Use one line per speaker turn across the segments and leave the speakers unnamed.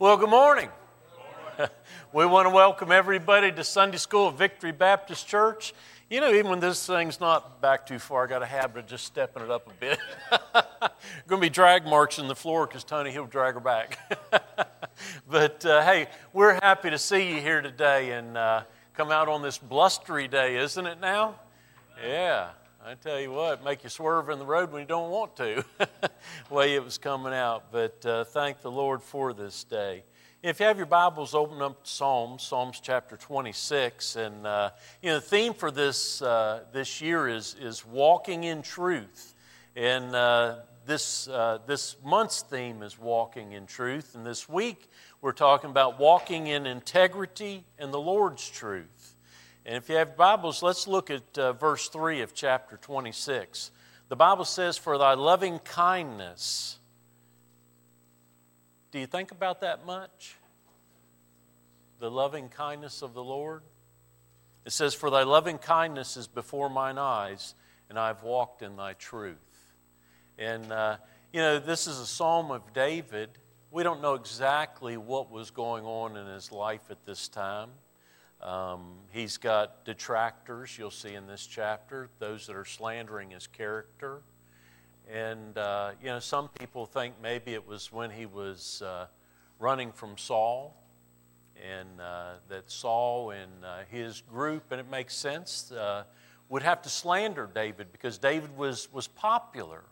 Well, good morning. we want to welcome everybody to Sunday School at Victory Baptist Church. You know, even when this thing's not back too far, I got a habit of just stepping it up a bit. going to be drag marks in the floor because Tony, he'll drag her back. but uh, hey, we're happy to see you here today and uh, come out on this blustery day, isn't it now? Yeah. I tell you what, make you swerve in the road when you don't want to, way it was coming out. But uh, thank the Lord for this day. If you have your Bibles, open up Psalms, Psalms chapter 26, and uh, you know the theme for this uh, this year is is walking in truth, and uh, this uh, this month's theme is walking in truth, and this week we're talking about walking in integrity and the Lord's truth. And if you have Bibles, let's look at uh, verse 3 of chapter 26. The Bible says, For thy loving kindness. Do you think about that much? The loving kindness of the Lord? It says, For thy loving kindness is before mine eyes, and I have walked in thy truth. And, uh, you know, this is a psalm of David. We don't know exactly what was going on in his life at this time. Um, he's got detractors, you'll see in this chapter, those that are slandering his character. And, uh, you know, some people think maybe it was when he was uh, running from Saul, and uh, that Saul and uh, his group, and it makes sense, uh, would have to slander David because David was, was popular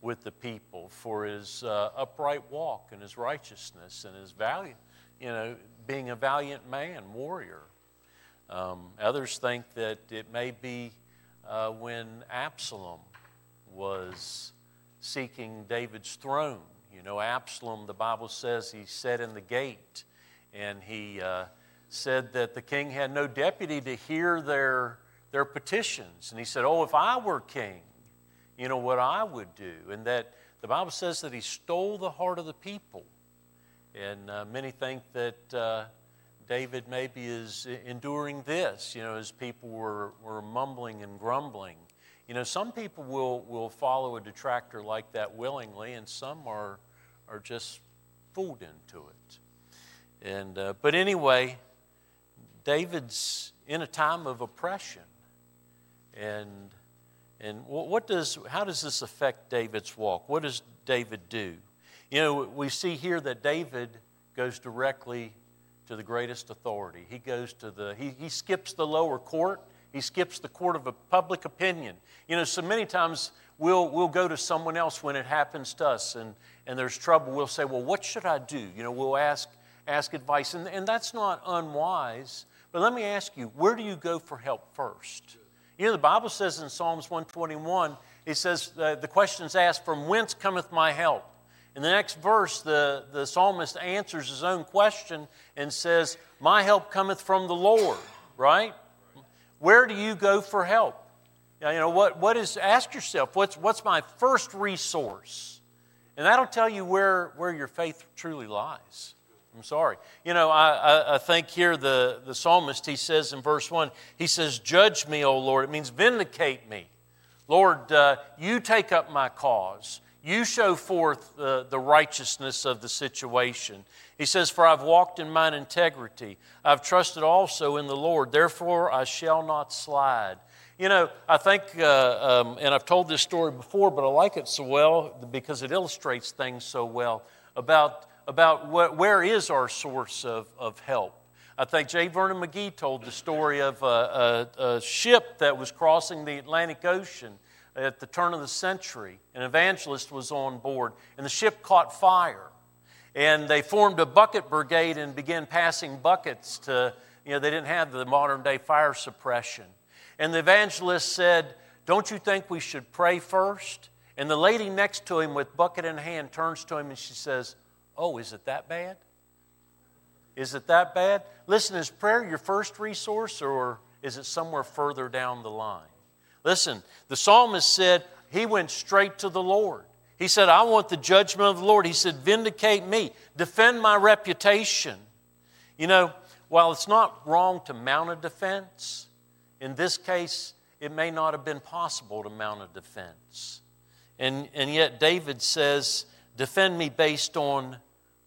with the people for his uh, upright walk and his righteousness and his value, you know, being a valiant man, warrior. Um, others think that it may be uh, when Absalom was seeking David's throne. You know, Absalom, the Bible says he sat in the gate and he uh, said that the king had no deputy to hear their, their petitions. And he said, Oh, if I were king, you know what I would do. And that the Bible says that he stole the heart of the people. And uh, many think that uh, David maybe is enduring this, you know, as people were, were mumbling and grumbling. You know, some people will, will follow a detractor like that willingly, and some are, are just fooled into it. And, uh, but anyway, David's in a time of oppression. And, and what does, how does this affect David's walk? What does David do? You know, we see here that David goes directly to the greatest authority. He goes to the, he, he skips the lower court, he skips the court of public opinion. You know, so many times we'll, we'll go to someone else when it happens to us and, and there's trouble. We'll say, well, what should I do? You know, we'll ask, ask advice. And, and that's not unwise. But let me ask you, where do you go for help first? You know, the Bible says in Psalms 121, it says, uh, the question is asked, From whence cometh my help? In the next verse, the, the psalmist answers his own question and says, My help cometh from the Lord, right? Where do you go for help? You know, what, what is, ask yourself, what's, what's my first resource? And that'll tell you where, where your faith truly lies. I'm sorry. You know, I, I, I, think here the, the psalmist, he says in verse 1, he says, Judge me, O Lord. It means vindicate me. Lord, uh, you take up my cause. You show forth the, the righteousness of the situation. He says, For I've walked in mine integrity. I've trusted also in the Lord. Therefore, I shall not slide. You know, I think, uh, um, and I've told this story before, but I like it so well because it illustrates things so well about, about where is our source of, of help. I think J. Vernon McGee told the story of a, a, a ship that was crossing the Atlantic Ocean at the turn of the century. An evangelist was on board, and the ship caught fire. And they formed a bucket brigade and began passing buckets to, you know, they didn't have the modern day fire suppression. And the evangelist said, Don't you think we should pray first? And the lady next to him with bucket in hand turns to him and she says, Oh, is it that bad? Is it that bad? Listen, is prayer your first resource or is it somewhere further down the line? Listen, the psalmist said he went straight to the Lord. He said, I want the judgment of the Lord. He said, Vindicate me, defend my reputation. You know, while it's not wrong to mount a defense, in this case, it may not have been possible to mount a defense. And, and yet, David says, Defend me based on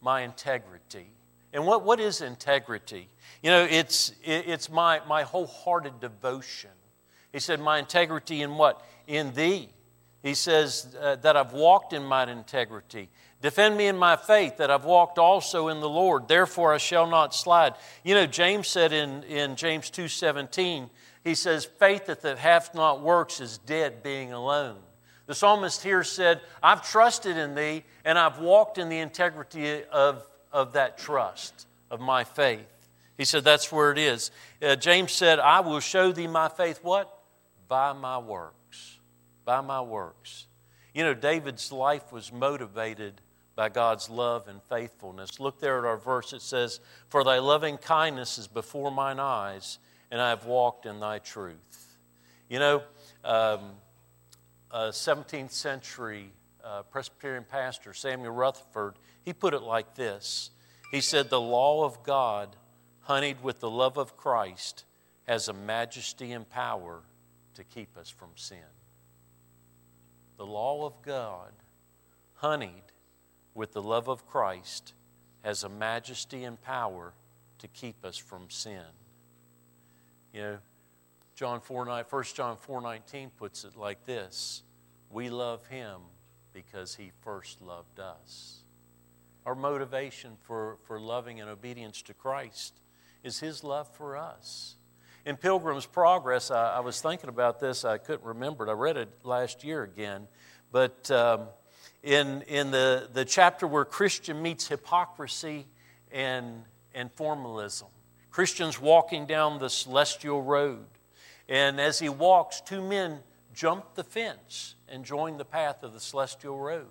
my integrity. And what, what is integrity? You know, it's, it's my, my wholehearted devotion. He said, My integrity in what? In thee. He says uh, that I've walked in my integrity. Defend me in my faith, that I've walked also in the Lord. Therefore I shall not slide. You know, James said in, in James 2.17, he says, Faith that hath not works is dead being alone. The psalmist here said, I've trusted in thee, and I've walked in the integrity of, of that trust, of my faith. He said, That's where it is. Uh, James said, I will show thee my faith, what? By my works. By my works. You know, David's life was motivated by God's love and faithfulness. Look there at our verse. It says, For thy loving kindness is before mine eyes, and I have walked in thy truth. You know, um, a 17th century uh, Presbyterian pastor, Samuel Rutherford, he put it like this He said, The law of God, honeyed with the love of Christ, has a majesty and power to keep us from sin. The law of God, honeyed with the love of Christ, has a majesty and power to keep us from sin. You know, John 4, 9, 1 John 4.19 puts it like this. We love him because he first loved us. Our motivation for, for loving and obedience to Christ is his love for us. In Pilgrim's Progress, I, I was thinking about this. I couldn't remember it. I read it last year again. But um, in, in the, the chapter where Christian meets hypocrisy and, and formalism, Christian's walking down the celestial road. And as he walks, two men jump the fence and join the path of the celestial road.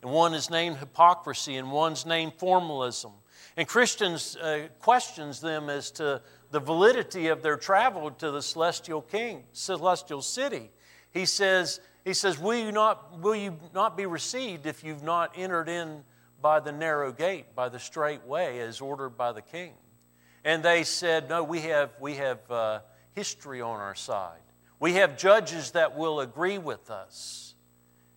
And one is named hypocrisy and one's named formalism. And Christians uh, questions them as to the validity of their travel to the celestial king, celestial city. He says, he says will, you not, will you not be received if you've not entered in by the narrow gate, by the straight way, as ordered by the king? And they said, No, we have, we have uh, history on our side. We have judges that will agree with us.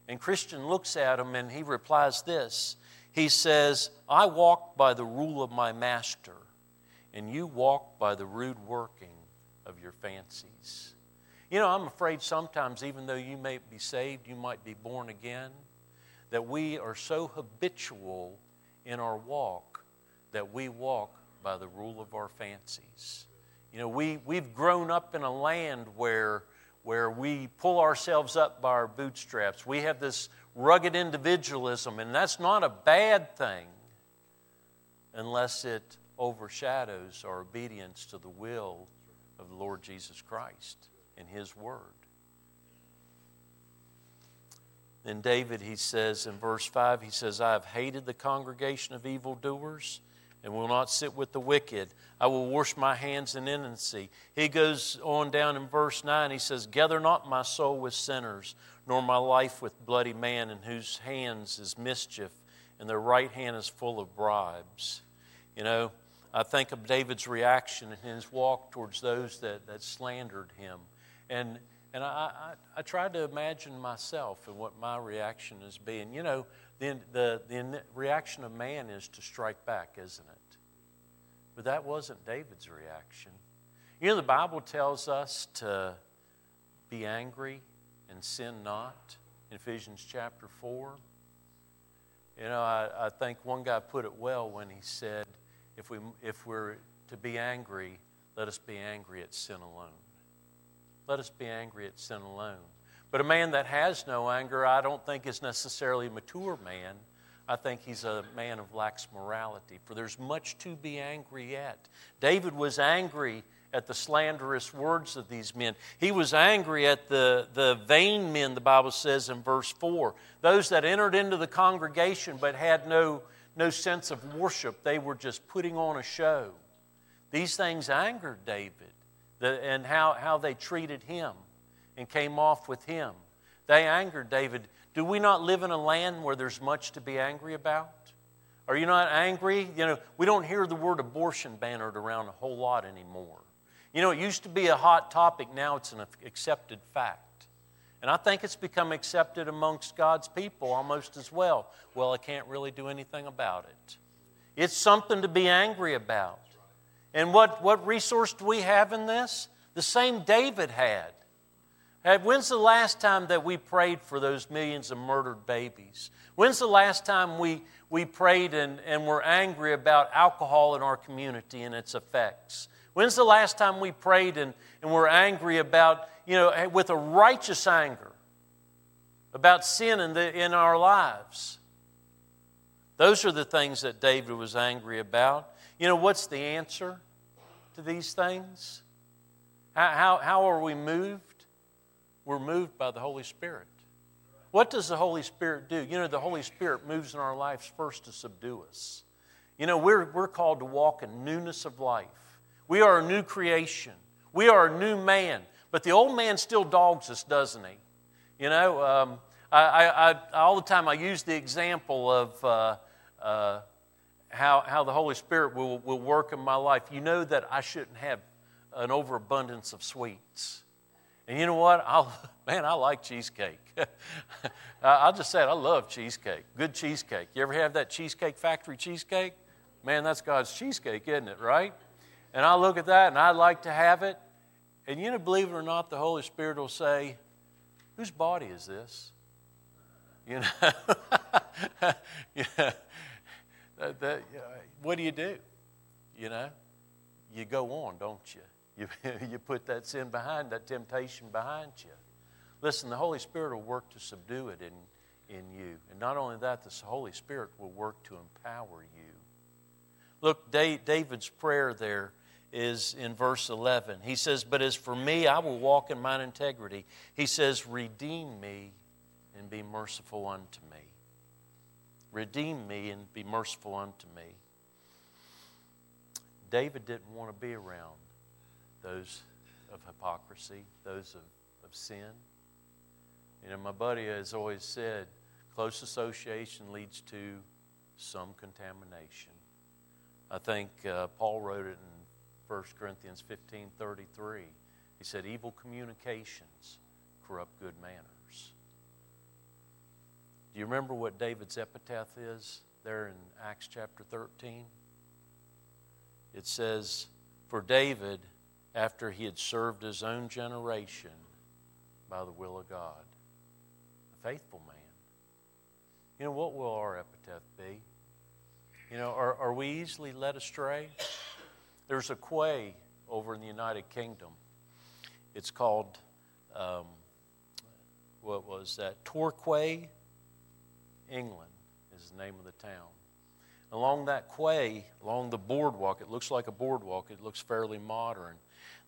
And Christian looks at him and he replies this He says, I walk by the rule of my master, and you walk by the rude working of your fancies. You know, I'm afraid sometimes, even though you may be saved, you might be born again, that we are so habitual in our walk that we walk by the rule of our fancies. You know, we, we've grown up in a land where, where we pull ourselves up by our bootstraps. We have this rugged individualism, and that's not a bad thing unless it overshadows our obedience to the will of the Lord Jesus Christ and His Word. Then David, he says in verse 5, he says, I have hated the congregation of evildoers and will not sit with the wicked. I will wash my hands in innocency. He goes on down in verse 9. He says, Gather not my soul with sinners, nor my life with bloody man, in whose hands is mischief, and their right hand is full of bribes. You know, I think of David's reaction and his walk towards those that, that slandered him. And, and I, I, I tried to imagine myself and what my reaction is being. You know, the, the, the reaction of man is to strike back, isn't it? But that wasn't David's reaction. You know, the Bible tells us to be angry and sin not in Ephesians chapter 4. You know, I, I think one guy put it well when he said, if, we, if we're to be angry, let us be angry at sin alone. Let us be angry at sin alone. But a man that has no anger, I don't think is necessarily a mature man. I think he's a man of lax morality, for there's much to be angry at. David was angry at the slanderous words of these men. He was angry at the, the vain men, the Bible says in verse 4. Those that entered into the congregation but had no, no sense of worship, they were just putting on a show. These things angered David the, and how, how they treated him and came off with him. They angered David. Do we not live in a land where there's much to be angry about? Are you not angry? You know, we don't hear the word abortion bannered around a whole lot anymore. You know, it used to be a hot topic, now it's an accepted fact. And I think it's become accepted amongst God's people almost as well. Well, I can't really do anything about it. It's something to be angry about. And what, what resource do we have in this? The same David had. When's the last time that we prayed for those millions of murdered babies? When's the last time we, we prayed and, and were angry about alcohol in our community and its effects? When's the last time we prayed and, and were angry about, you know, eh, with a righteous anger about sin in, the, in our lives? Those are the things that David was angry about. You know, what's the answer to these things? How, how, how are we moved? We're moved by the Holy Spirit. What does the Holy Spirit do? You know, the Holy Spirit moves in our lives first to subdue us. You know, we're, we're called to walk in newness of life. We are a new creation, we are a new man. But the old man still dogs us, doesn't he? You know, um, I, I, I, all the time I use the example of uh, uh, how, how the Holy Spirit will, will work in my life. You know that I shouldn't have an overabundance of sweets. And you know what? I'll, man, I like cheesecake. I'll just say it. I love cheesecake. Good cheesecake. You ever have that Cheesecake Factory cheesecake? Man, that's God's cheesecake, isn't it, right? And I look at that and I'd like to have it. And you know, believe it or not, the Holy Spirit will say, Whose body is this? You know? yeah. That, that, what do you do? You know? You go on, don't you? You, you put that sin behind, that temptation behind you. Listen, the Holy Spirit will work to subdue it in, in you. And not only that, the Holy Spirit will work to empower you. Look, David's prayer there is in verse 11. He says, But as for me, I will walk in mine integrity. He says, Redeem me and be merciful unto me. Redeem me and be merciful unto me. David didn't want to be around those of hypocrisy, those of, of sin. You know, my buddy has always said close association leads to some contamination. I think uh, Paul wrote it in 1 Corinthians 15 33. He said, Evil communications corrupt good manners. Do you remember what David's epitaph is there in Acts chapter 13? It says, For David, after he had served his own generation by the will of God. A faithful man. You know, what will our epitaph be? You know, are, are we easily led astray? There's a quay over in the United Kingdom. It's called, um, what was that? Torquay, England is the name of the town. Along that quay, along the boardwalk, it looks like a boardwalk, it looks fairly modern.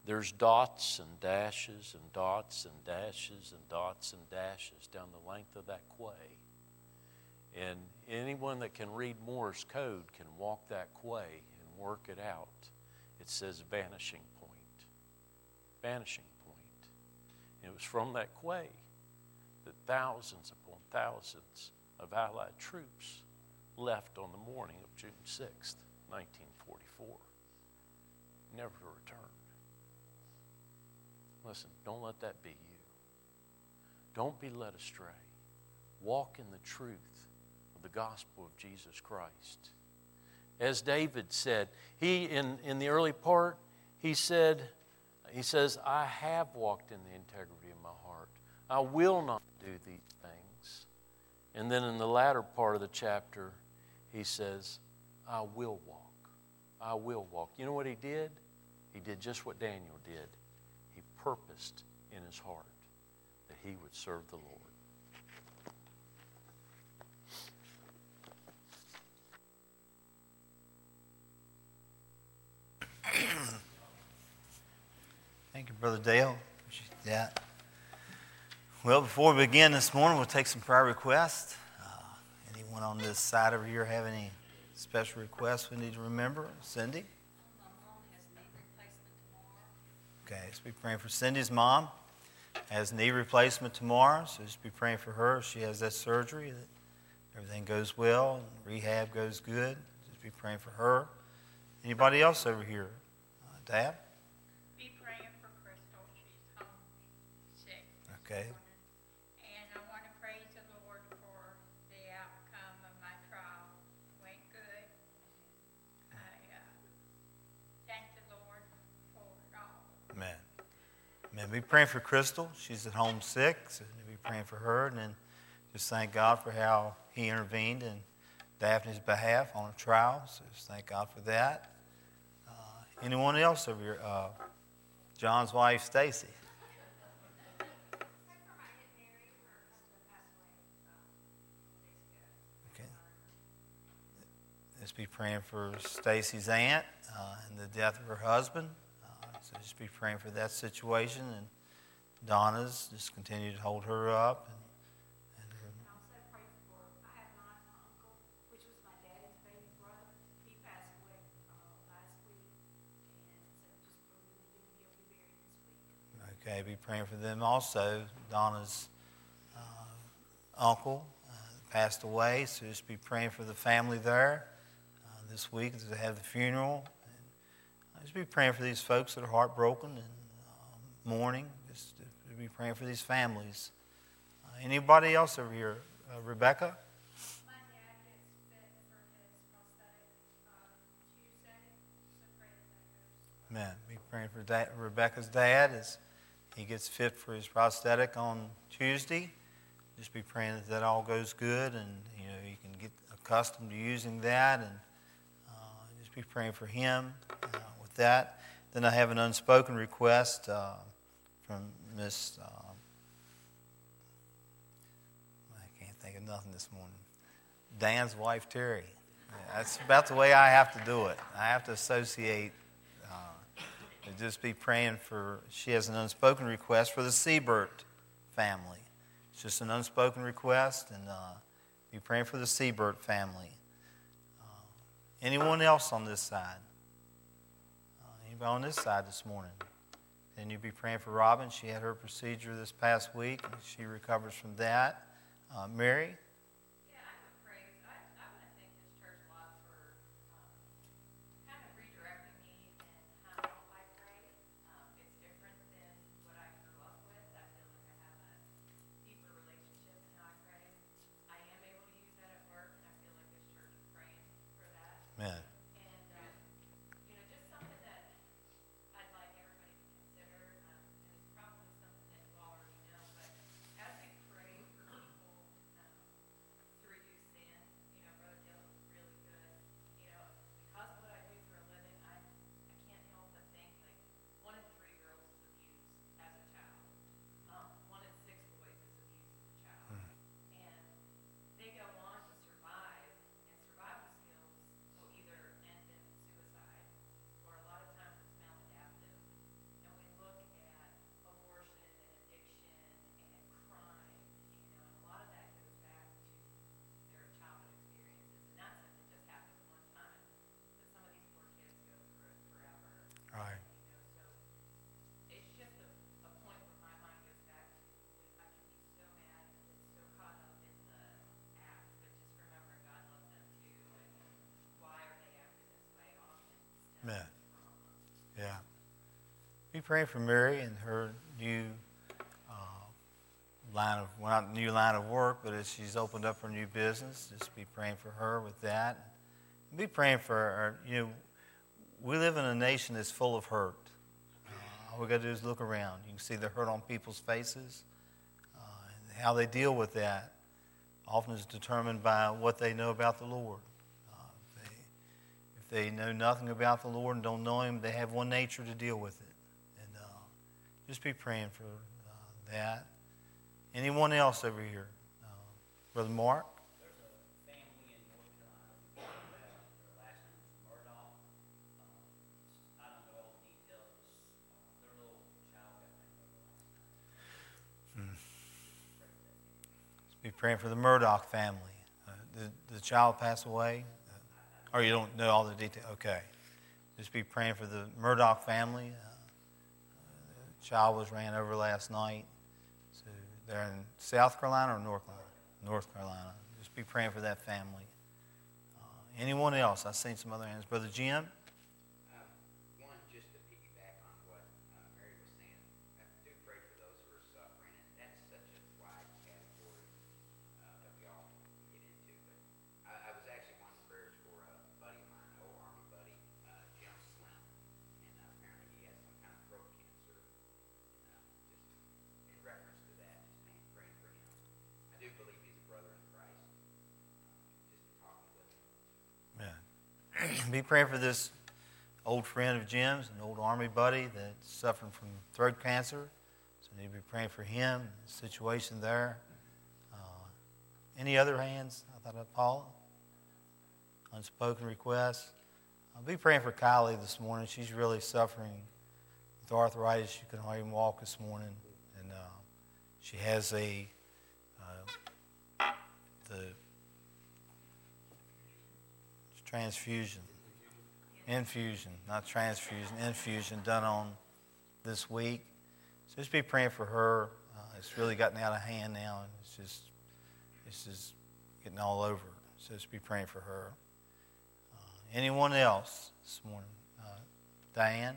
There's dots and dashes and dots and dashes and dots and dashes down the length of that quay. And anyone that can read Morse code can walk that quay and work it out. It says vanishing point. Vanishing point. And it was from that quay that thousands upon thousands of Allied troops left on the morning of June 6th, 1944, never to return. Listen, don't let that be you. Don't be led astray. Walk in the truth of the gospel of Jesus Christ. As David said, he in, in the early part, he said, he says, I have walked in the integrity of my heart. I will not do these things. And then in the latter part of the chapter, he says, I will walk. I will walk. You know what he did? He did just what Daniel did He purposed in his heart that he would serve the Lord.
Thank you, Brother Dale. Appreciate that. Well, before we begin this morning, we'll take some prayer requests. Uh, anyone on this side over here have any special requests we need to remember? Cindy? Okay, so be praying for Cindy's mom. Has knee replacement tomorrow, so just be praying for her. She has that surgery, that everything goes well, and rehab goes good. Just be praying for her. Anybody else over here?
Be praying for Crystal. She's home sick.
Okay.
And I want to praise the Lord for the outcome of my trial. Went good. I uh, thank the Lord for it all.
Amen. Amen. Be praying for Crystal. She's at home sick. So be praying for her. And then just thank God for how He intervened in Daphne's behalf on a trial. So just thank God for that. Anyone else over here? Uh, John's wife, Stacy. Okay. Let's be praying for Stacy's aunt uh, and the death of her husband. Uh, so just be praying for that situation. And Donna's, just continue to hold her up. And her,
And also pray for, I have my uncle, which was my daddy's baby brother. He passed away, uh, last week. And so just believe that he'll be buried this week.
Okay, be praying for them also. Donna's uh, uncle uh, passed away, so just be praying for the family there uh, this week they have the funeral. And just be praying for these folks that are heartbroken and um, mourning. Just to be praying for these families. Uh, anybody else over here? Uh, Rebecca?
Uh.
Man, be praying for da- Rebecca's dad as he gets fit for his prosthetic on Tuesday. Just be praying that that all goes good and you know you can get accustomed to using that and uh, just be praying for him uh, with that. Then I have an unspoken request uh, from Miss. Uh, I can't think of nothing this morning. Dan's wife Terry. Yeah, that's about the way I have to do it. I have to associate just be praying for, she has an unspoken request for the Siebert family. It's just an unspoken request, and uh, be praying for the Siebert family. Uh, anyone else on this side? Uh, anybody on this side this morning? Then you be praying for Robin. She had her procedure this past week, and she recovers from that. Uh, Mary?
Yeah, I would pray, I, I want to thank this church a lot for, um, kind of redirecting me in how I pray. Um, it's different than what I grew up with. I feel like I have a deeper relationship in how I pray. I am able to use that at work, and I feel like this church is praying for that.
Man.
And, um, you know, just something that I'd like everybody to consider, um, and it's probably something that you all already know, but as we pray for people, um, to reduce sin, you know, Brother Dale was really good, you know, because of what I do for a living, I, I can't help but think, like, one in three girls is abused as a child. Um, one in six boys is abused as a child. And they go on to survive, and survival skills will either end in suicide, or a lot of times it's maladaptive. And we look at abortion and addiction and crime, you know, and a lot of that goes back to their childhood experiences. And not something just happens one time, but some of these poor kids go through it forever.
Right.
You know, so it's just a, a point where my mind goes back to, I can be so mad and get so caught up in the act, but just remembering God loves them too, and why are they acting this way often stems
Man.
from
Yeah. Be praying for Mary and her new uh, line of, well, not new line of work, but as she's opened up her new business, just be praying for her with that. Be praying for her. You know, we live in a nation that's full of hurt. Uh, all we got to do is look around. You can see the hurt on people's faces. Uh, and how they deal with that often is determined by what they know about the Lord. Uh, if they know nothing about the Lord and don't know Him, they have one nature to deal with it. Just be praying for uh, that. Anyone else over here? Uh, Brother Mark?
There's a family in North Carolina who came back, their last name was Murdoch. I don't know all the details, but their little child got ran over last night.
Be praying for the Murdoch family. Uh, did the child pass away? Uh, or you don't know all the details? Okay. Just be praying for the Murdoch family. Uh, child was ran over last night. So they're in South Carolina or North Carolina? North Carolina. Just be praying for that family. Uh, anyone else? I've seen some other hands. Brother Jim?
Um, One, just to piggyback on what uh, Mary was saying, I do pray for those who are suffering, and that's such a wide category uh, that we all get into. But I, I was actually wanting prayers for a buddy of mine, an old Army buddy, uh, Jim Slim, and uh, apparently he has some kind of throat cancer. And, uh,
be praying for this old friend of Jim's, an old Army buddy that's suffering from throat cancer. So need to be praying for him, the situation there. Uh, any other hands? I thought of Paula. Unspoken requests. I'll be praying for Kylie this morning. She's really suffering with arthritis. She couldn't even walk this morning, and uh, she has a uh, the transfusion, infusion, not transfusion, infusion done on this week. So just be praying for her. Uh, it's really gotten out of hand now, and it's just it's just getting all over. So just be praying for her. Uh, anyone else this morning? Uh, Diane.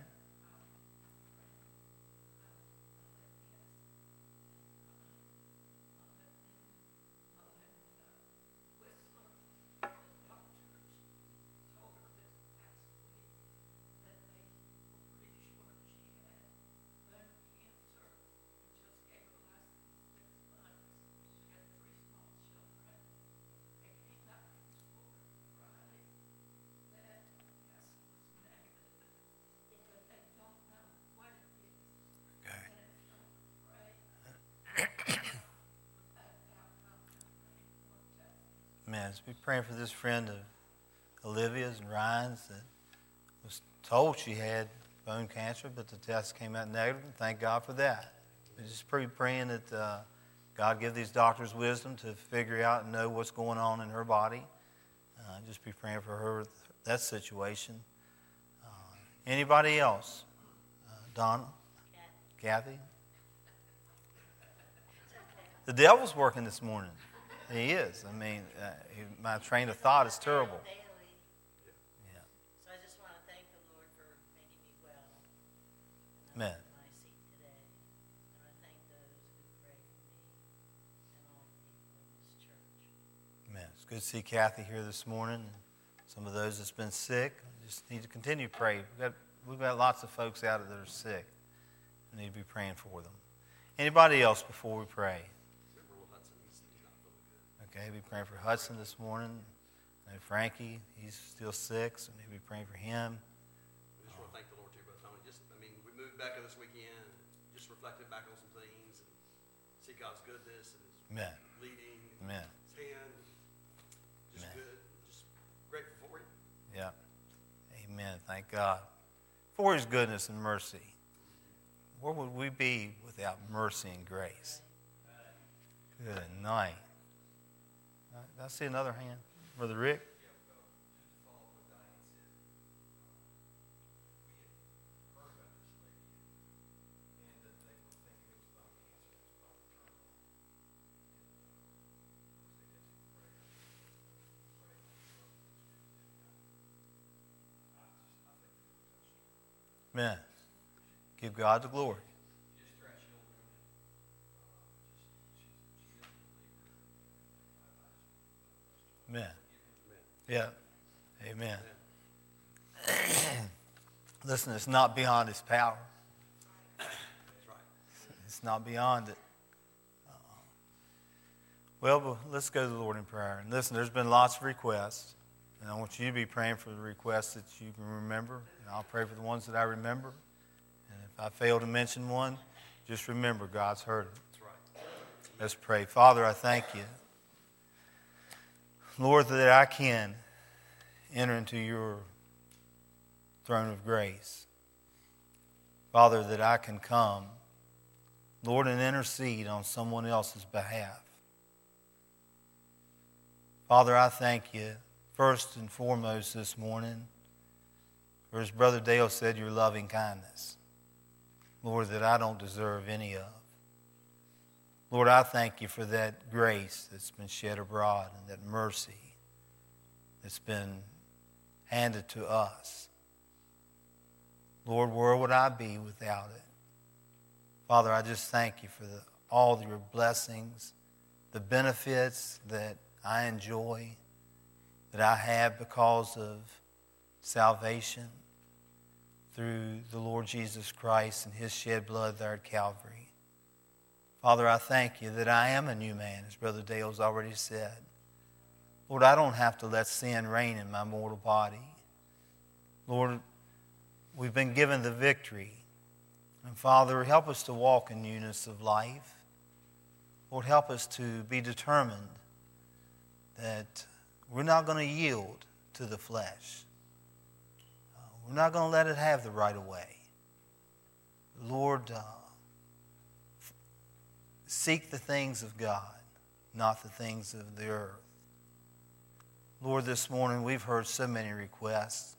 Let's be praying for this friend of Olivia's and Ryan's that was told she had bone cancer, but the test came out negative, and thank God for that. We're just praying that uh, God give these doctors wisdom to figure out and know what's going on in her body. Uh, just be praying for her that situation. Uh, anybody else? Uh, Donna? Kathy? The devil's working this morning. He is. I mean, uh, he, my train of thought is terrible. Yeah.
So I just want to thank the Lord for making me well.
Amen.
I'm in my seat today. And I thank those who pray for me and all the people in this church.
Man, it's good to see Kathy here this morning. Some of those that's been sick, just need to continue to pray. We've got, we've got lots of folks out that are sick. We need to be praying for them. Anybody else before we pray? Okay, be praying for Hudson this morning. And Frankie, he's still sick, so maybe praying for him.
We just want to thank the Lord too, Brother Tony. Just, I mean, we moved back this weekend, just reflected back on some things and see God's goodness and His
Amen.
leading,
Amen.
His hand. Just
Amen.
good. Just grateful for Him.
Yeah. Amen. Thank God. For his goodness and mercy. Where would we be without mercy and grace? Good night. I see another hand? Brother Rick? Amen. Give God the glory. Amen. Yeah. Amen. Listen, it's not beyond his power. It's not beyond it. Uh, Well, let's go to the Lord in prayer. And listen, there's been lots of requests. And I want you to be praying for the requests that you can remember. And I'll pray for the ones that I remember. And if I fail to mention one, just remember God's heard it.
That's right.
Let's pray. Father, I thank you. Lord, that I can enter into your throne of grace. Father, that I can come, Lord, and intercede on someone else's behalf. Father, I thank you first and foremost this morning for, as Brother Dale said, your loving kindness. Lord, that I don't deserve any of. Lord, I thank you for that grace that's been shed abroad and that mercy that's been handed to us. Lord, where would I be without it? Father, I just thank you for the, all your blessings, the benefits that I enjoy, that I have because of salvation through the Lord Jesus Christ and his shed blood there at Calvary. Father, I thank you that I am a new man, as Brother Dale's already said. Lord, I don't have to let sin reign in my mortal body. Lord, we've been given the victory. And Father, help us to walk in newness of life. Lord, help us to be determined that we're not going to yield to the flesh. Uh, we're not going to let it have the right of way. Lord, uh, seek the things of God, not the things of the earth. Lord, this morning we've heard so many requests.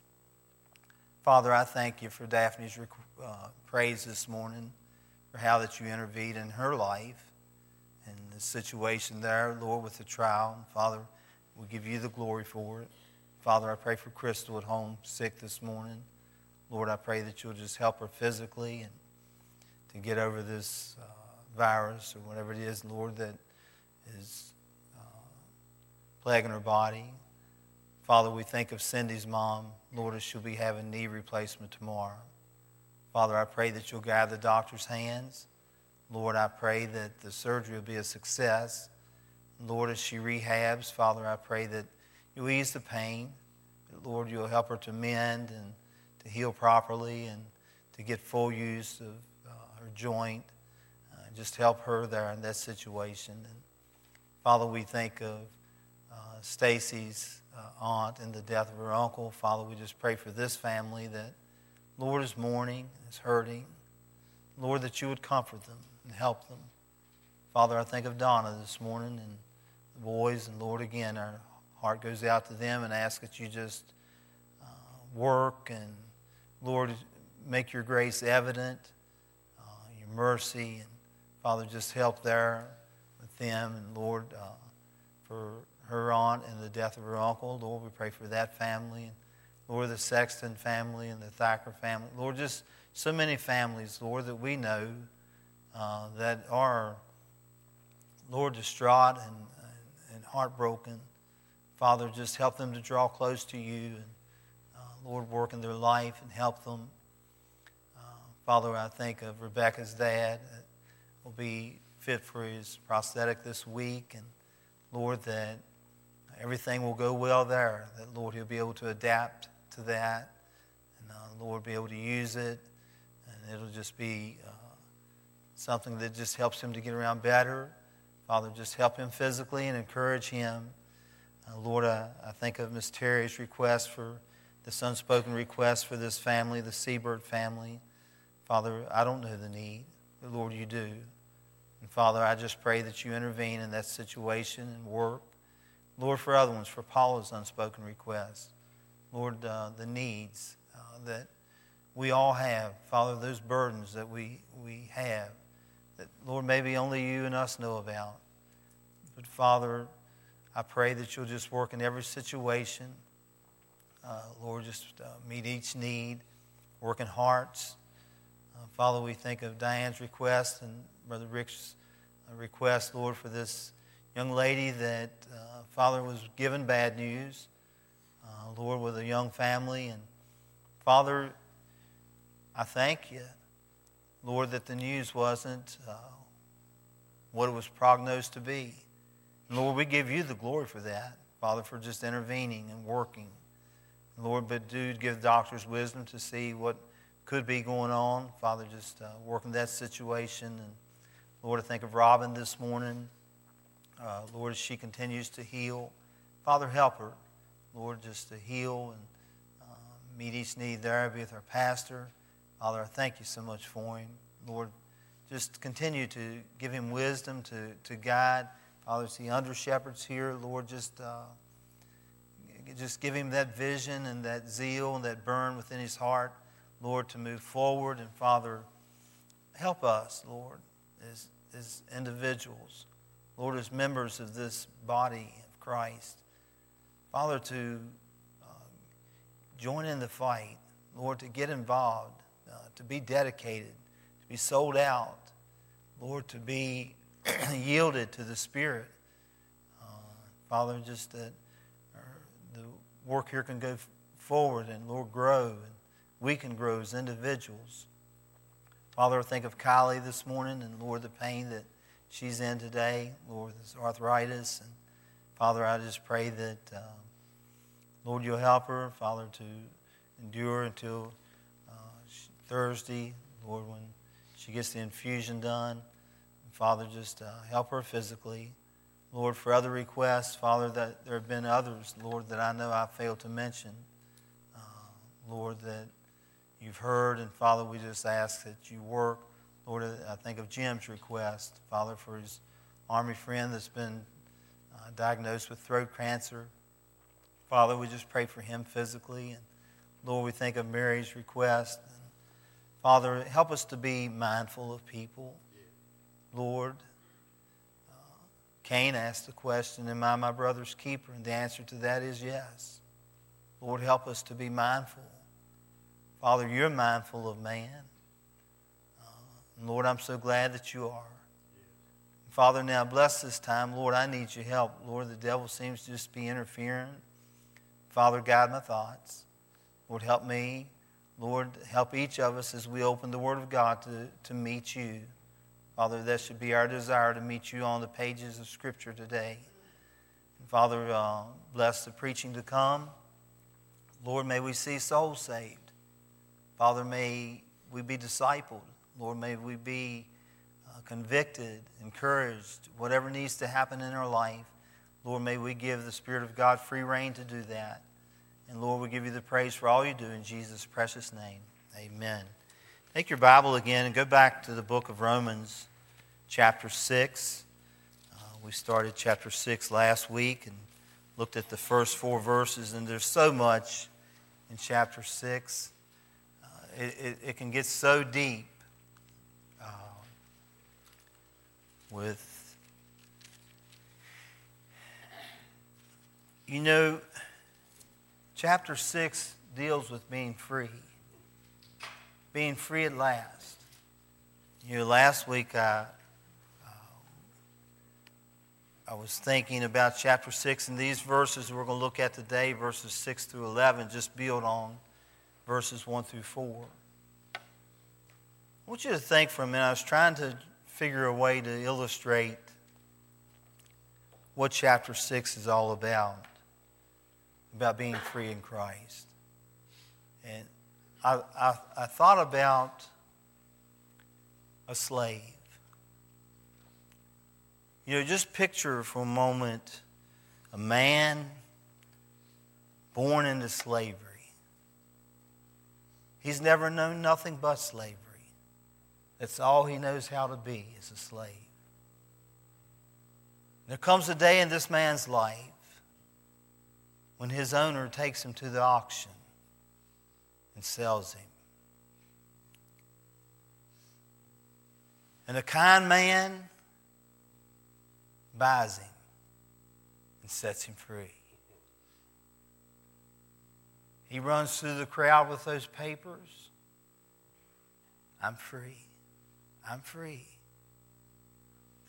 Father, I thank you for Daphne's uh, praise this morning, for how that you intervened in her life and the situation there, Lord, with the trial. Father, we give you the glory for it. Father, I pray for Crystal at home, sick this morning. Lord, I pray that you'll just help her physically and to get over this uh, virus or whatever it is, Lord, that is uh, plaguing her body. Father, we think of Cindy's mom, Lord, as she'll be having knee replacement tomorrow. Father, I pray that you'll guide the doctor's hands. Lord, I pray that the surgery will be a success. Lord, as she rehabs, Father, I pray that you ease the pain. Lord, you'll help her to mend and to heal properly and to get full use of uh, her joint. Just help her there in that situation. And Father, we think of uh, Stacy's uh, aunt and the death of her uncle. Father, we just pray for this family that, Lord, is mourning, is hurting. Lord, that you would comfort them and help them. Father, I think of Donna this morning and the boys, and Lord, again, our heart goes out to them and ask that you just uh, work and, Lord, make your grace evident, uh, your mercy, and Father, just help there with them, and Lord, uh, for her aunt and the death of her uncle, Lord, we pray for that family, and Lord, the Sexton family and the Thacker family, Lord, just so many families, Lord, that we know uh, that are, Lord, distraught and, and heartbroken. Father, just help them to draw close to you and, uh, Lord, work in their life and help them. Uh, Father, I think of Rebecca's dad will be fit for his prosthetic this week. And Lord, that everything will go well there. That, Lord, he'll be able to adapt to that. And, uh, Lord, be able to use it. And it'll just be uh, something that just helps him to get around better. Father, just help him physically and encourage him. Uh, Lord, I, I think of Miss Terry's request for this unspoken request for this family, the Seabird family. Father, I don't know the need, but Lord, you do. And Father, I just pray that you intervene in that situation and work. Lord, for other ones, for Paula's unspoken request. Lord, uh, the needs uh, that we all have. Father, those burdens that we, we have that, Lord, maybe only you and us know about. But Father, I pray that you'll just work in every situation. Uh, Lord, just uh, meet each need, work in hearts. Uh, Father, we think of Diane's request and Brother Rick's uh, request, Lord, for this young lady that, uh, Father, was given bad news, uh, Lord, with a young family. And Father, I thank you, Lord, that the news wasn't what it was prognosed to be. Lord, we give you the glory for that, Father, for just intervening and working. Lord, but do give doctors wisdom to see what could be going on. Father, just uh, working that situation. And Lord, I think of Robin this morning. Uh, Lord, as she continues to heal, Father, help her. Lord, just to heal and uh, meet each need there. Be with our pastor. Father, I thank you so much for him. Lord, just continue to give him wisdom to, to guide. Father, see under shepherds here, Lord, just, uh, just give him that vision and that zeal and that burn within his heart, Lord, to move forward. And Father, help us, Lord, as, as individuals, Lord, as members of this body of Christ. Father, to uh, join in the fight, Lord, to get involved, uh, to be dedicated, to be sold out, Lord, to be yielded to the Spirit. Uh, Father, just that uh, the work here can go forward and, Lord, grow, and we can grow as individuals. Father, I think of Kylie this morning and, Lord, the pain that she's in today, Lord, this arthritis. And, Father, I just pray that, uh, Lord, you'll help her, Father, to endure until uh, Thursday, Lord, when she gets the infusion done. Father, just uh, help her physically. Lord, for other requests, Father, that there have been others, Lord, that I know I failed to mention. Uh, Lord, that you've heard, and Father, we just ask that you work. Lord, I think of Jim's request, Father, for his Army friend that's been uh, diagnosed with throat cancer. Father, we just pray for him physically. And Lord, we think of Mary's request. And Father, help us to be mindful of people. Lord, uh, Cain asked the question, Am I my brother's keeper? And the answer to that is yes. Lord, help us to be mindful. Father, you're mindful of man. Uh, Lord, I'm so glad that you are. Father, now bless this time. Lord, I need your help. Lord, the devil seems to just be interfering. Father, guide my thoughts. Lord, help me. Lord, help each of us as we open the Word of God to, to meet you. Father, that should be our desire to meet you on the pages of Scripture today. And Father, uh, bless the preaching to come. Lord, may we see souls saved. Father, may we be discipled. Lord, may we be uh, convicted, encouraged, whatever needs to happen in our life. Lord, may we give the Spirit of God free rein to do that. And Lord, we give you the praise for all you do in Jesus' precious name. Amen. Take your Bible again and go back to the book of Romans, chapter 6. Uh, we started chapter 6 last week and looked at the first four verses, and there's so much in chapter 6. It, it, it, can get so deep uh, with You know, chapter 6 deals with being free, being free at last. You know, last week I, uh, I was thinking about chapter 6 and these verses we're going to look at today, verses 6 through 11, just build on verses 1 through 4. I want you to think for a minute. I was trying to figure a way to illustrate what chapter 6 is all about about being free in Christ. And I, I, I thought about a slave. You know, just picture for a moment a man born into slavery. He's never known nothing but slavery. That's all he knows how to be is a slave. There comes a day in this man's life when his owner takes him to the auction and sells him. And a kind man buys him and sets him free. He runs through the crowd with those papers. I'm free. I'm free.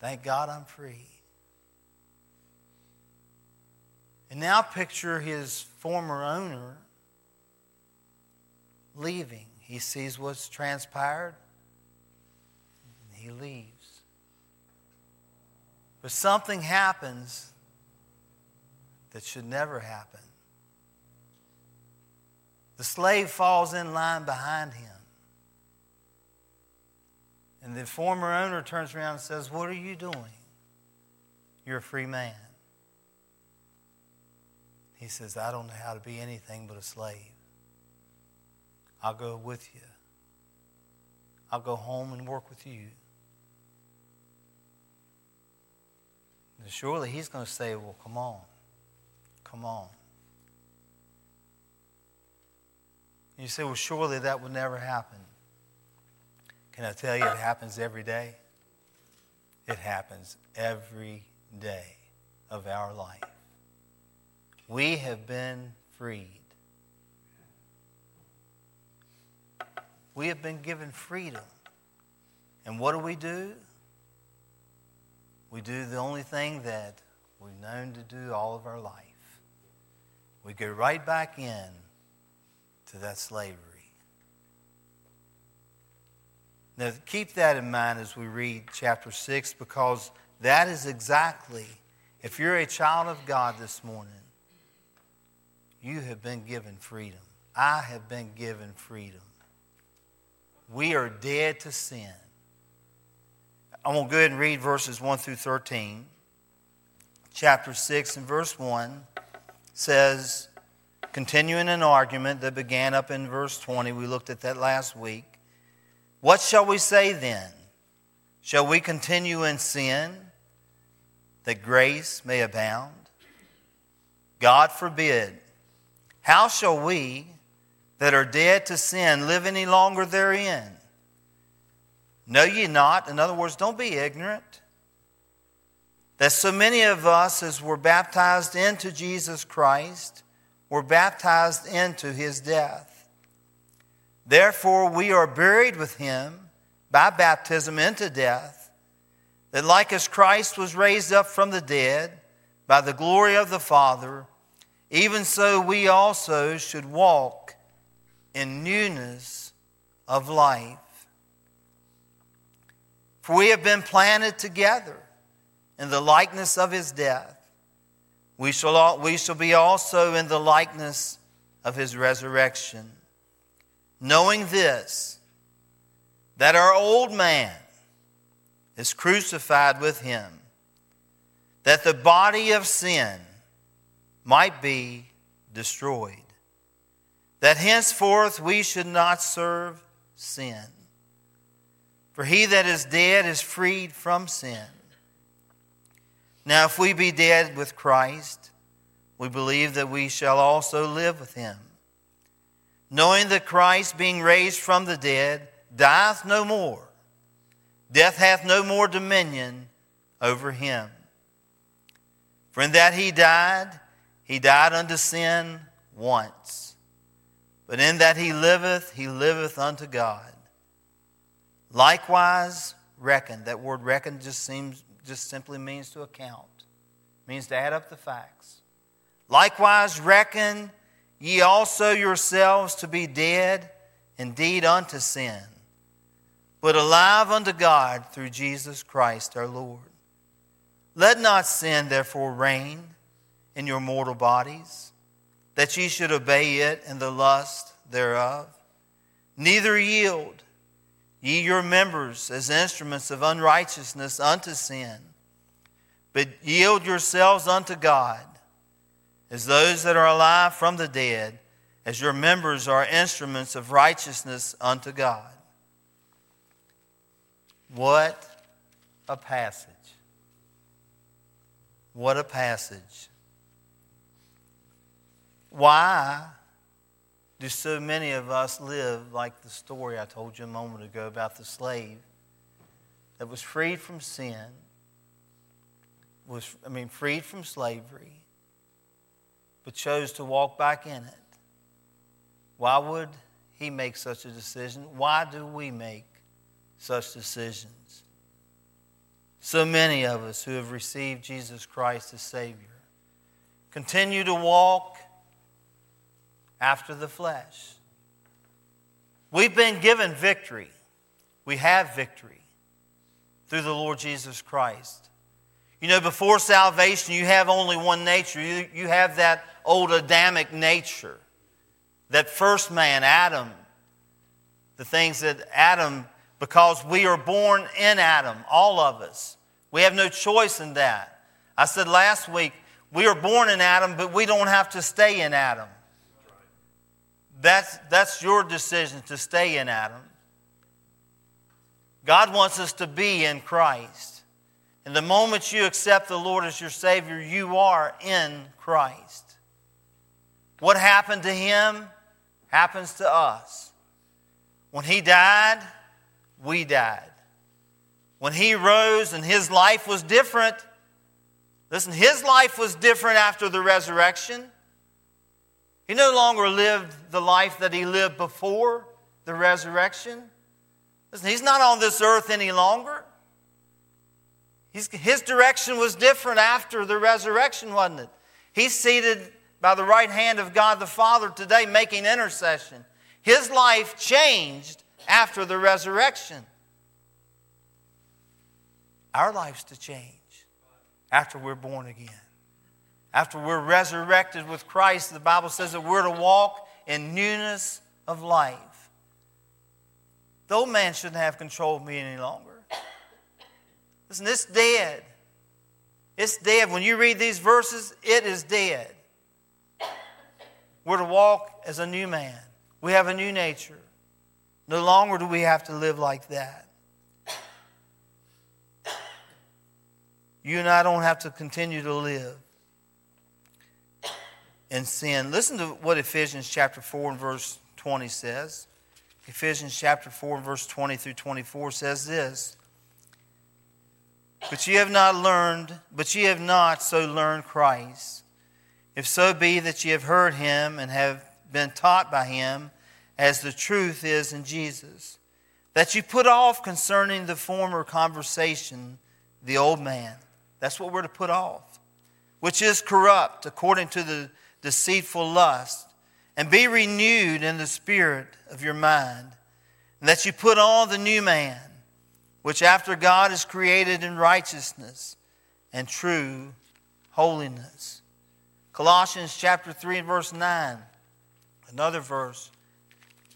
Thank God I'm free. And now picture his former owner leaving. He sees what's transpired, and he leaves. But something happens that should never happen. The slave falls in line behind him. And the former owner turns around and says, What are you doing? You're a free man. He says, I don't know how to be anything but a slave. I'll go with you. I'll go home and work with you. And surely he's going to say, Well, come on. Come on. And you say, Well, surely that would never happen. Can I tell you, it happens every day? It happens every day of our life. We have been freed. We have been given freedom. And what do we do? We do the only thing that we've known to do all of our life. We go right back in to that slavery. Now, keep that in mind as we read chapter 6 because that is exactly, if you're a child of God this morning, you have been given freedom. I have been given freedom. We are dead to sin. I'm going to go ahead and read verses 1 through 13. Chapter 6 and verse 1 says, continuing an argument that began up in verse 20, we looked at that last week. What shall we say then? Shall we continue in sin that grace may abound? God forbid. How shall we that are dead to sin live any longer therein? Know ye not, in other words, don't be ignorant, that so many of us as were baptized into Jesus Christ were baptized into his death. Therefore, we are buried with him by baptism into death, that like as Christ was raised up from the dead by the glory of the Father, even so we also should walk in newness of life. For we have been planted together in the likeness of his death. We shall, all, we shall be also in the likeness of his resurrection. Knowing this, that our old man is crucified with him, that the body of sin might be destroyed, that henceforth we should not serve sin. For he that is dead is freed from sin. Now, if we be dead with Christ, we believe that we shall also live with him. Knowing that Christ, being raised from the dead, dieth no more, death hath no more dominion over him. For in that he died, he died unto sin once. But in that he liveth, he liveth unto God. Likewise, reckon. That word reckon just seems just simply means to account. Means to add up the facts. Likewise, reckon ye also yourselves to be dead indeed unto sin, but alive unto God through Jesus Christ our Lord. Let not sin therefore reign in your mortal bodies, that ye should obey it in the lust thereof. Neither yield ye your members as instruments of unrighteousness unto sin, but yield yourselves unto God as those that are alive from the dead, as your members are instruments of righteousness unto God. What a passage! What a passage. Why do so many of us live like the story I told you a moment ago about the slave that was freed from sin, was, I mean, freed from slavery, but chose to walk back in it? Why would he make such a decision? Why do we make such decisions? So many of us who have received Jesus Christ as Savior continue to walk after the flesh. We've been given victory. We have victory through the Lord Jesus Christ. You know, before salvation, you have only one nature. You, you have that old Adamic nature, that first man, Adam. The things that Adam, because we are born in Adam, all of us. We have no choice in that. I said last week, we are born in Adam, but we don't have to stay in Adam. That's, that's your decision to stay in Adam. God wants us to be in Christ. And the moment you accept the Lord as your Savior, you are in Christ. What happened to him happens to us. When he died, we died. When he rose and his life was different, listen, his life was different after the resurrection. He no longer lived the life that he lived before the resurrection. Listen, he's not on this earth any longer. He's, his direction was different after the resurrection, wasn't it? He's seated by the right hand of God the Father today making intercession. His life changed after the resurrection. Our life's to change after we're born again. After we're resurrected with Christ, the Bible says that we're to walk in newness of life. The old man shouldn't have control of me any longer. Listen, it's dead. It's dead. When you read these verses, it is dead. We're to walk as a new man. We have a new nature. No longer do we have to live like that. You and I don't have to continue to live in sin. Listen to what Ephesians chapter 4 and verse 20 says. Ephesians chapter 4 and verse 20 through 24 says this. But ye have not learned, but ye have not so learned Christ. If so be that ye have heard him and have been taught by him, as the truth is in Jesus, that you put off concerning the former conversation the old man. That's what we're to put off, which is corrupt according to the deceitful lust, and be renewed in the spirit of your mind, and that you put on the new man, which after God is created in righteousness and true holiness. Colossians chapter 3 and verse 9, another verse.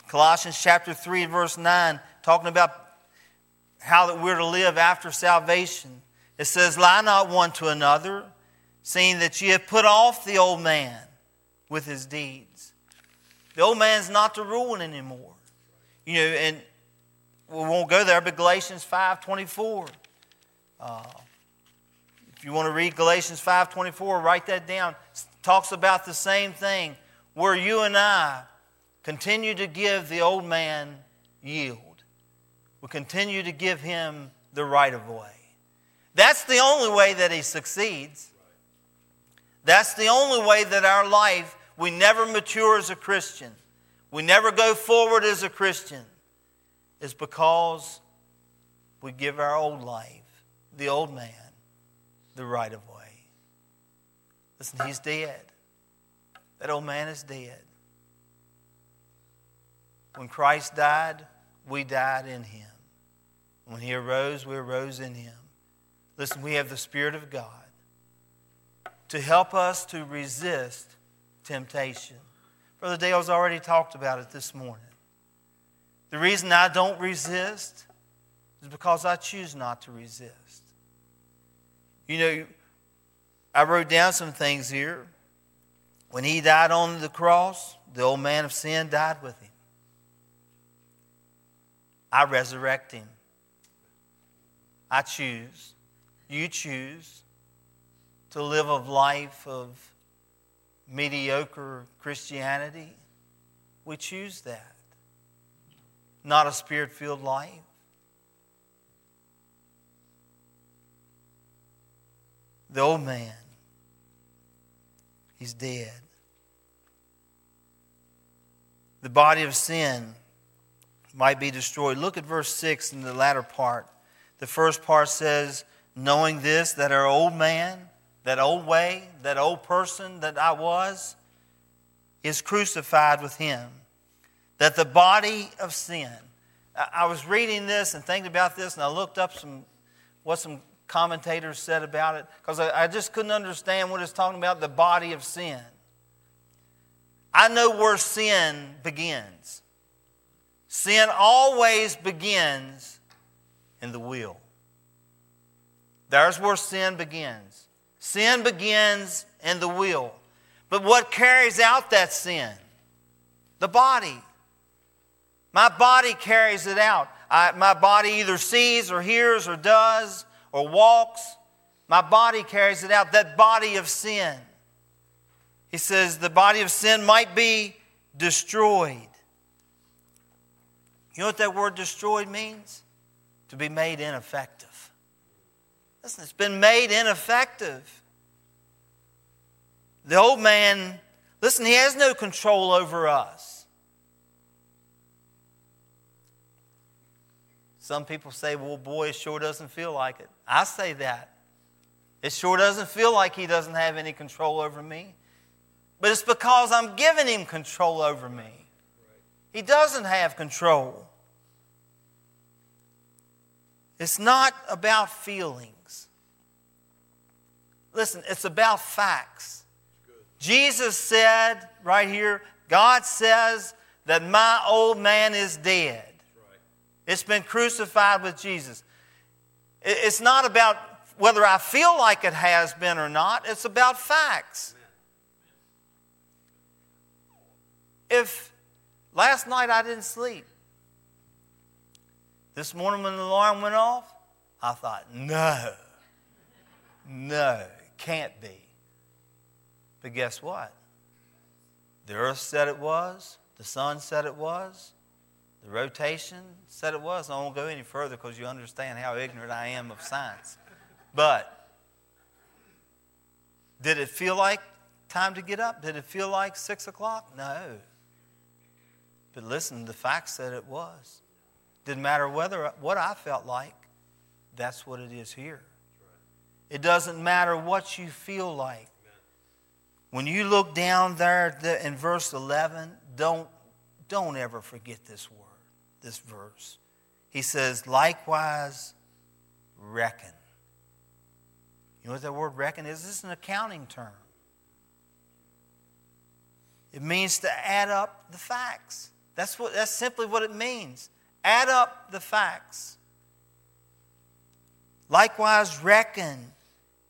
Colossians chapter 3 and verse 9, talking about how that we're to live after salvation. It says, Lie not one to another, seeing that ye have put off the old man with his deeds. The old man's not to rule anymore. You know, and we won't go there, but Galatians 5.24. Uh, if you want to read Galatians 5.24, write that down. It talks about the same thing, where you and I continue to give the old man yield. We continue to give him the right of way. That's the only way that he succeeds. That's the only way that our life we never mature as a Christian. We never go forward as a Christian. Is because we give our old life, the old man, the right of way. Listen, he's dead. That old man is dead. When Christ died, we died in him. When he arose, we arose in him. Listen, we have the Spirit of God to help us to resist temptation. Brother Dale's already talked about it this morning. The reason I don't resist is because I choose not to resist. You know, I wrote down some things here. When he died on the cross, the old man of sin died with him. I resurrect him. I choose, you choose to live a life of mediocre Christianity, we choose that. Not a spirit filled life. The old man, he's dead. The body of sin might be destroyed. Look at verse 6 in the latter part. The first part says, Knowing this, that our old man, that old way, that old person that I was, is crucified with him. That the body of sin. I was reading this and thinking about this, and I looked up some what some commentators said about it because I, just couldn't understand what it's talking about the body of sin. I know where sin begins. Sin always begins in the will. There's where sin begins. Sin begins in the will. But what carries out that sin? The body. My body carries it out. I, my body either sees or hears or does or walks. My body carries it out. That body of sin. He says the body of sin might be destroyed. You know what that word destroyed means? To be made ineffective. Listen, it's been made ineffective. The old man, listen, he has no control over us. Some people say, well, boy, it sure doesn't feel like it. I say that. It sure doesn't feel like he doesn't have any control over me. But it's because I'm giving him control over me. He doesn't have control. It's not about feeling. Listen, it's about facts. Jesus said right here God says that my old man is dead. It's been crucified with Jesus. It's not about whether I feel like it has been or not, it's about facts. If last night I didn't sleep, this morning when the alarm went off, I thought, no, no, can't be. But guess what? The earth said it was, the sun said it was, the rotation said it was. I won't go any further because you understand how ignorant I am of science. But did it feel like time to get up? Did it feel like six o'clock? No. But listen, the facts said it was. Didn't matter whether what I felt like. That's what it is here. It doesn't matter what you feel like. When you look down there in verse 11, don't, don't ever forget this word, this verse. He says, likewise, reckon. You know what that word reckon is? This is an accounting term. It means to add up the facts. That's, what, that's simply what it means. Add up the facts. Likewise, reckon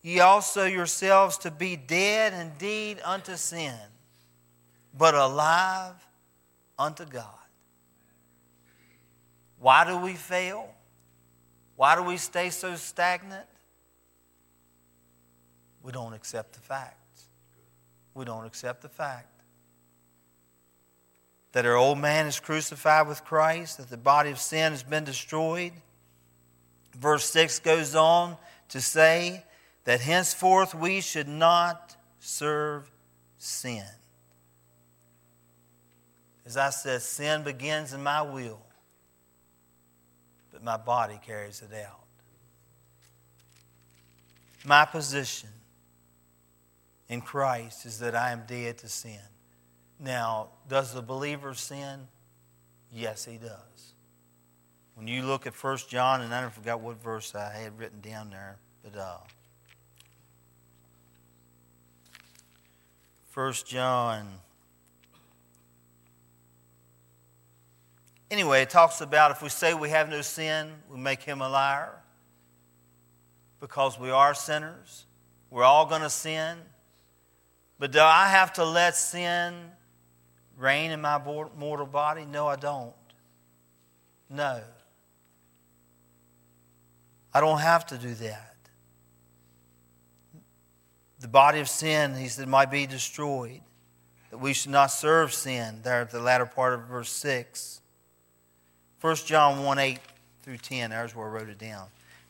ye also yourselves to be dead indeed unto sin, but alive unto God. Why do we fail? Why do we stay so stagnant? We don't accept the facts. We don't accept the fact that our old man is crucified with Christ, that the body of sin has been destroyed. Verse 6 goes on to say that henceforth we should not serve sin. As I said, sin begins in my will, but my body carries it out. My position in Christ is that I am dead to sin. Now, does the believer sin? Yes, he does. When you look at 1 John, and I forgot what verse I had written down there, but uh, 1 John. Anyway, it talks about if we say we have no sin, we make him a liar because we are sinners. We're all going to sin. But do I have to let sin reign in my mortal body? No, I don't. No. I don't have to do that. The body of sin, he said, might be destroyed. That we should not serve sin, there at the latter part of verse 6. 1 John 1 8 through 10, there's where I wrote it down.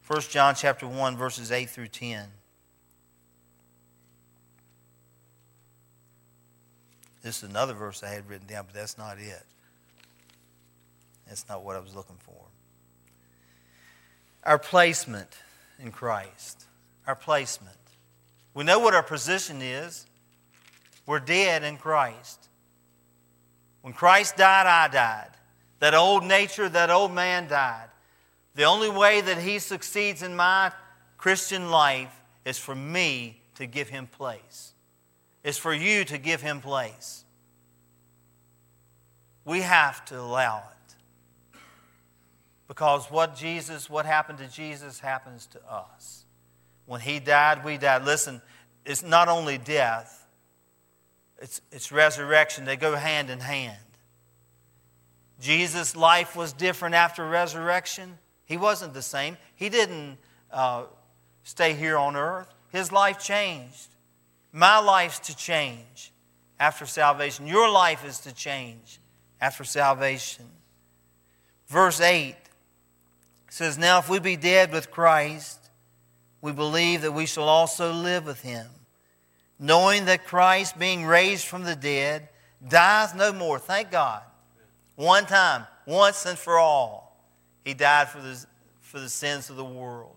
1 John chapter 1, verses 8 through 10. This is another verse I had written down, but that's not it. That's not what I was looking for. Our placement in Christ. Our placement. We know what our position is. We're dead in Christ. When Christ died, I died. That old nature, that old man died. The only way that he succeeds in my Christian life is for me to give him place. It's for you to give him place. We have to allow it. Because what Jesus, what happened to Jesus happens to us. When he died, we died. Listen, it's not only death, it's, it's resurrection. They go hand in hand. Jesus' life was different after resurrection. He wasn't the same. He didn't uh, stay here on earth. His life changed. My life's to change after salvation. Your life is to change after salvation. Verse 8 says, Now if we be dead with Christ, we believe that we shall also live with him, knowing that Christ, being raised from the dead, dies no more. Thank God. One time, once and for all, he died for the, for the sins of the world.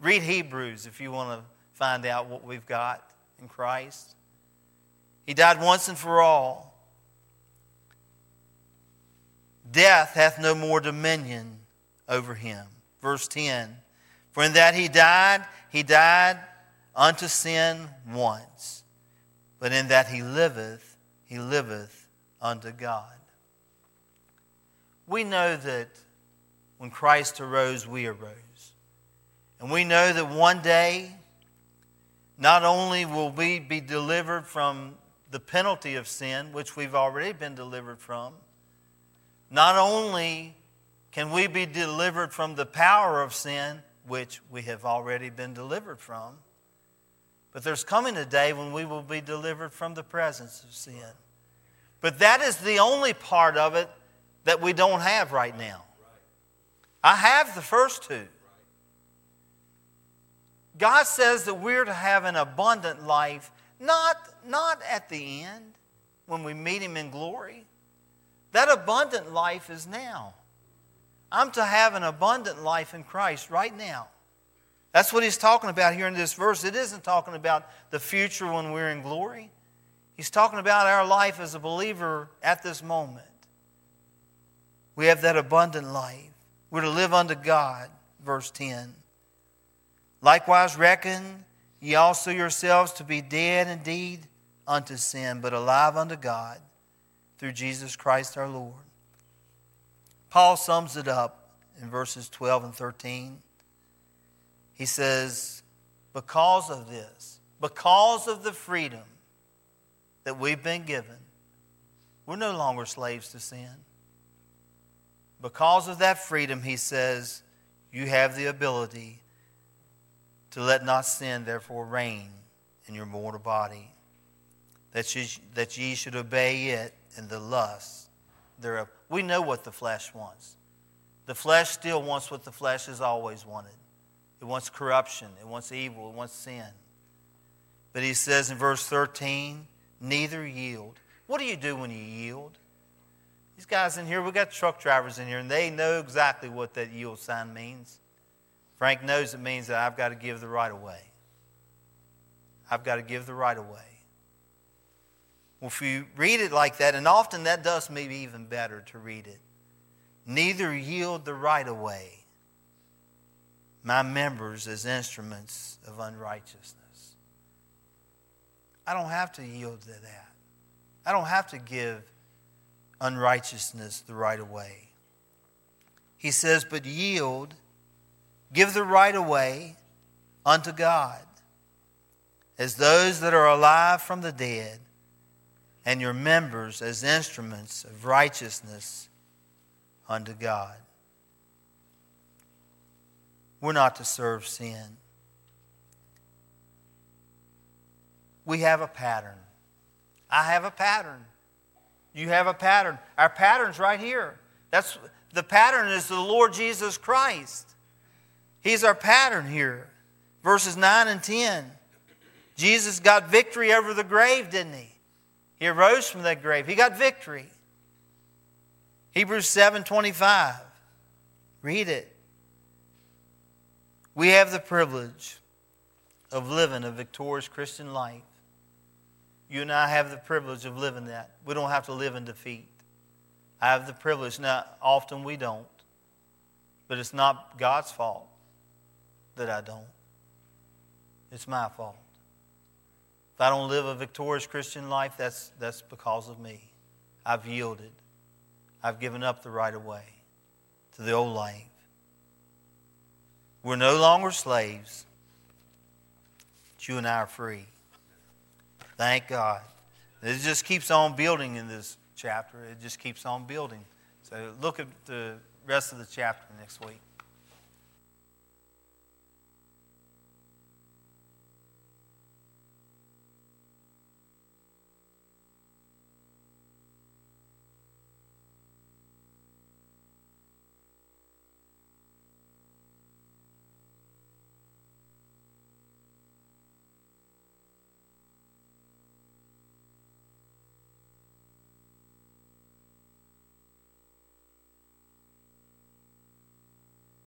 Read Hebrews if you want to find out what we've got in Christ. He died once and for all. Death hath no more dominion over him. Verse 10 For in that he died, he died unto sin once. But in that he liveth, he liveth unto God. We know that when Christ arose, we arose. And we know that one day, not only will we be delivered from the penalty of sin, which we've already been delivered from, not only can we be delivered from the power of sin, which we have already been delivered from, but there's coming a day when we will be delivered from the presence of sin. But that is the only part of it that we don't have right now. I have the first two. God says that we're to have an abundant life, not, not at the end when we meet Him in glory. That abundant life is now. I'm to have an abundant life in Christ right now. That's what he's talking about here in this verse. It isn't talking about the future when we're in glory. He's talking about our life as a believer at this moment. We have that abundant life. We're to live unto God, verse 10. Likewise, reckon ye also yourselves to be dead indeed unto sin, but alive unto God through Jesus Christ our Lord. Paul sums it up in verses 12 and 13. He says, Because of this, because of the freedom that we've been given, we're no longer slaves to sin. Because of that freedom, he says, you have the ability to let not sin therefore reign in your mortal body, that ye, that ye should obey it in the lust thereof. We know what the flesh wants. The flesh still wants what the flesh has always wanted. It wants corruption, it wants evil, it wants sin. But he says in verse 13, neither yield. What do you do when you yield? These guys in here, we got truck drivers in here, and they know exactly what that yield sign means. Frank knows it means that I've got to give the right away. I've got to give the right away. Well, if you read it like that, and often that does maybe even better to read it, neither yield the right away my members as instruments of unrighteousness. I don't have to yield to that. I don't have to give unrighteousness the right away. He says, but yield, give the right away unto God, as those that are alive from the dead, and your members as instruments of righteousness unto God. We're not to serve sin. We have a pattern. I have a pattern. You have a pattern. Our pattern's right here. That's the pattern is the Lord Jesus Christ. He's our pattern here. Verses 9 and 10. Jesus got victory over the grave, didn't he? He arose from that grave. He got victory. Hebrews 7:25. Read it. We have the privilege of living a victorious Christian life. You and I have the privilege of living that. We don't have to live in defeat. I have the privilege. Now, often we don't, but it's not God's fault that I don't. It's my fault. If I don't live a victorious Christian life, that's, that's because of me. I've yielded. I've given up the right of way to the old life. We're no longer slaves. But you and I are free. Thank God. It just keeps on building in this chapter. It just keeps on building. So look at the rest of the chapter next week.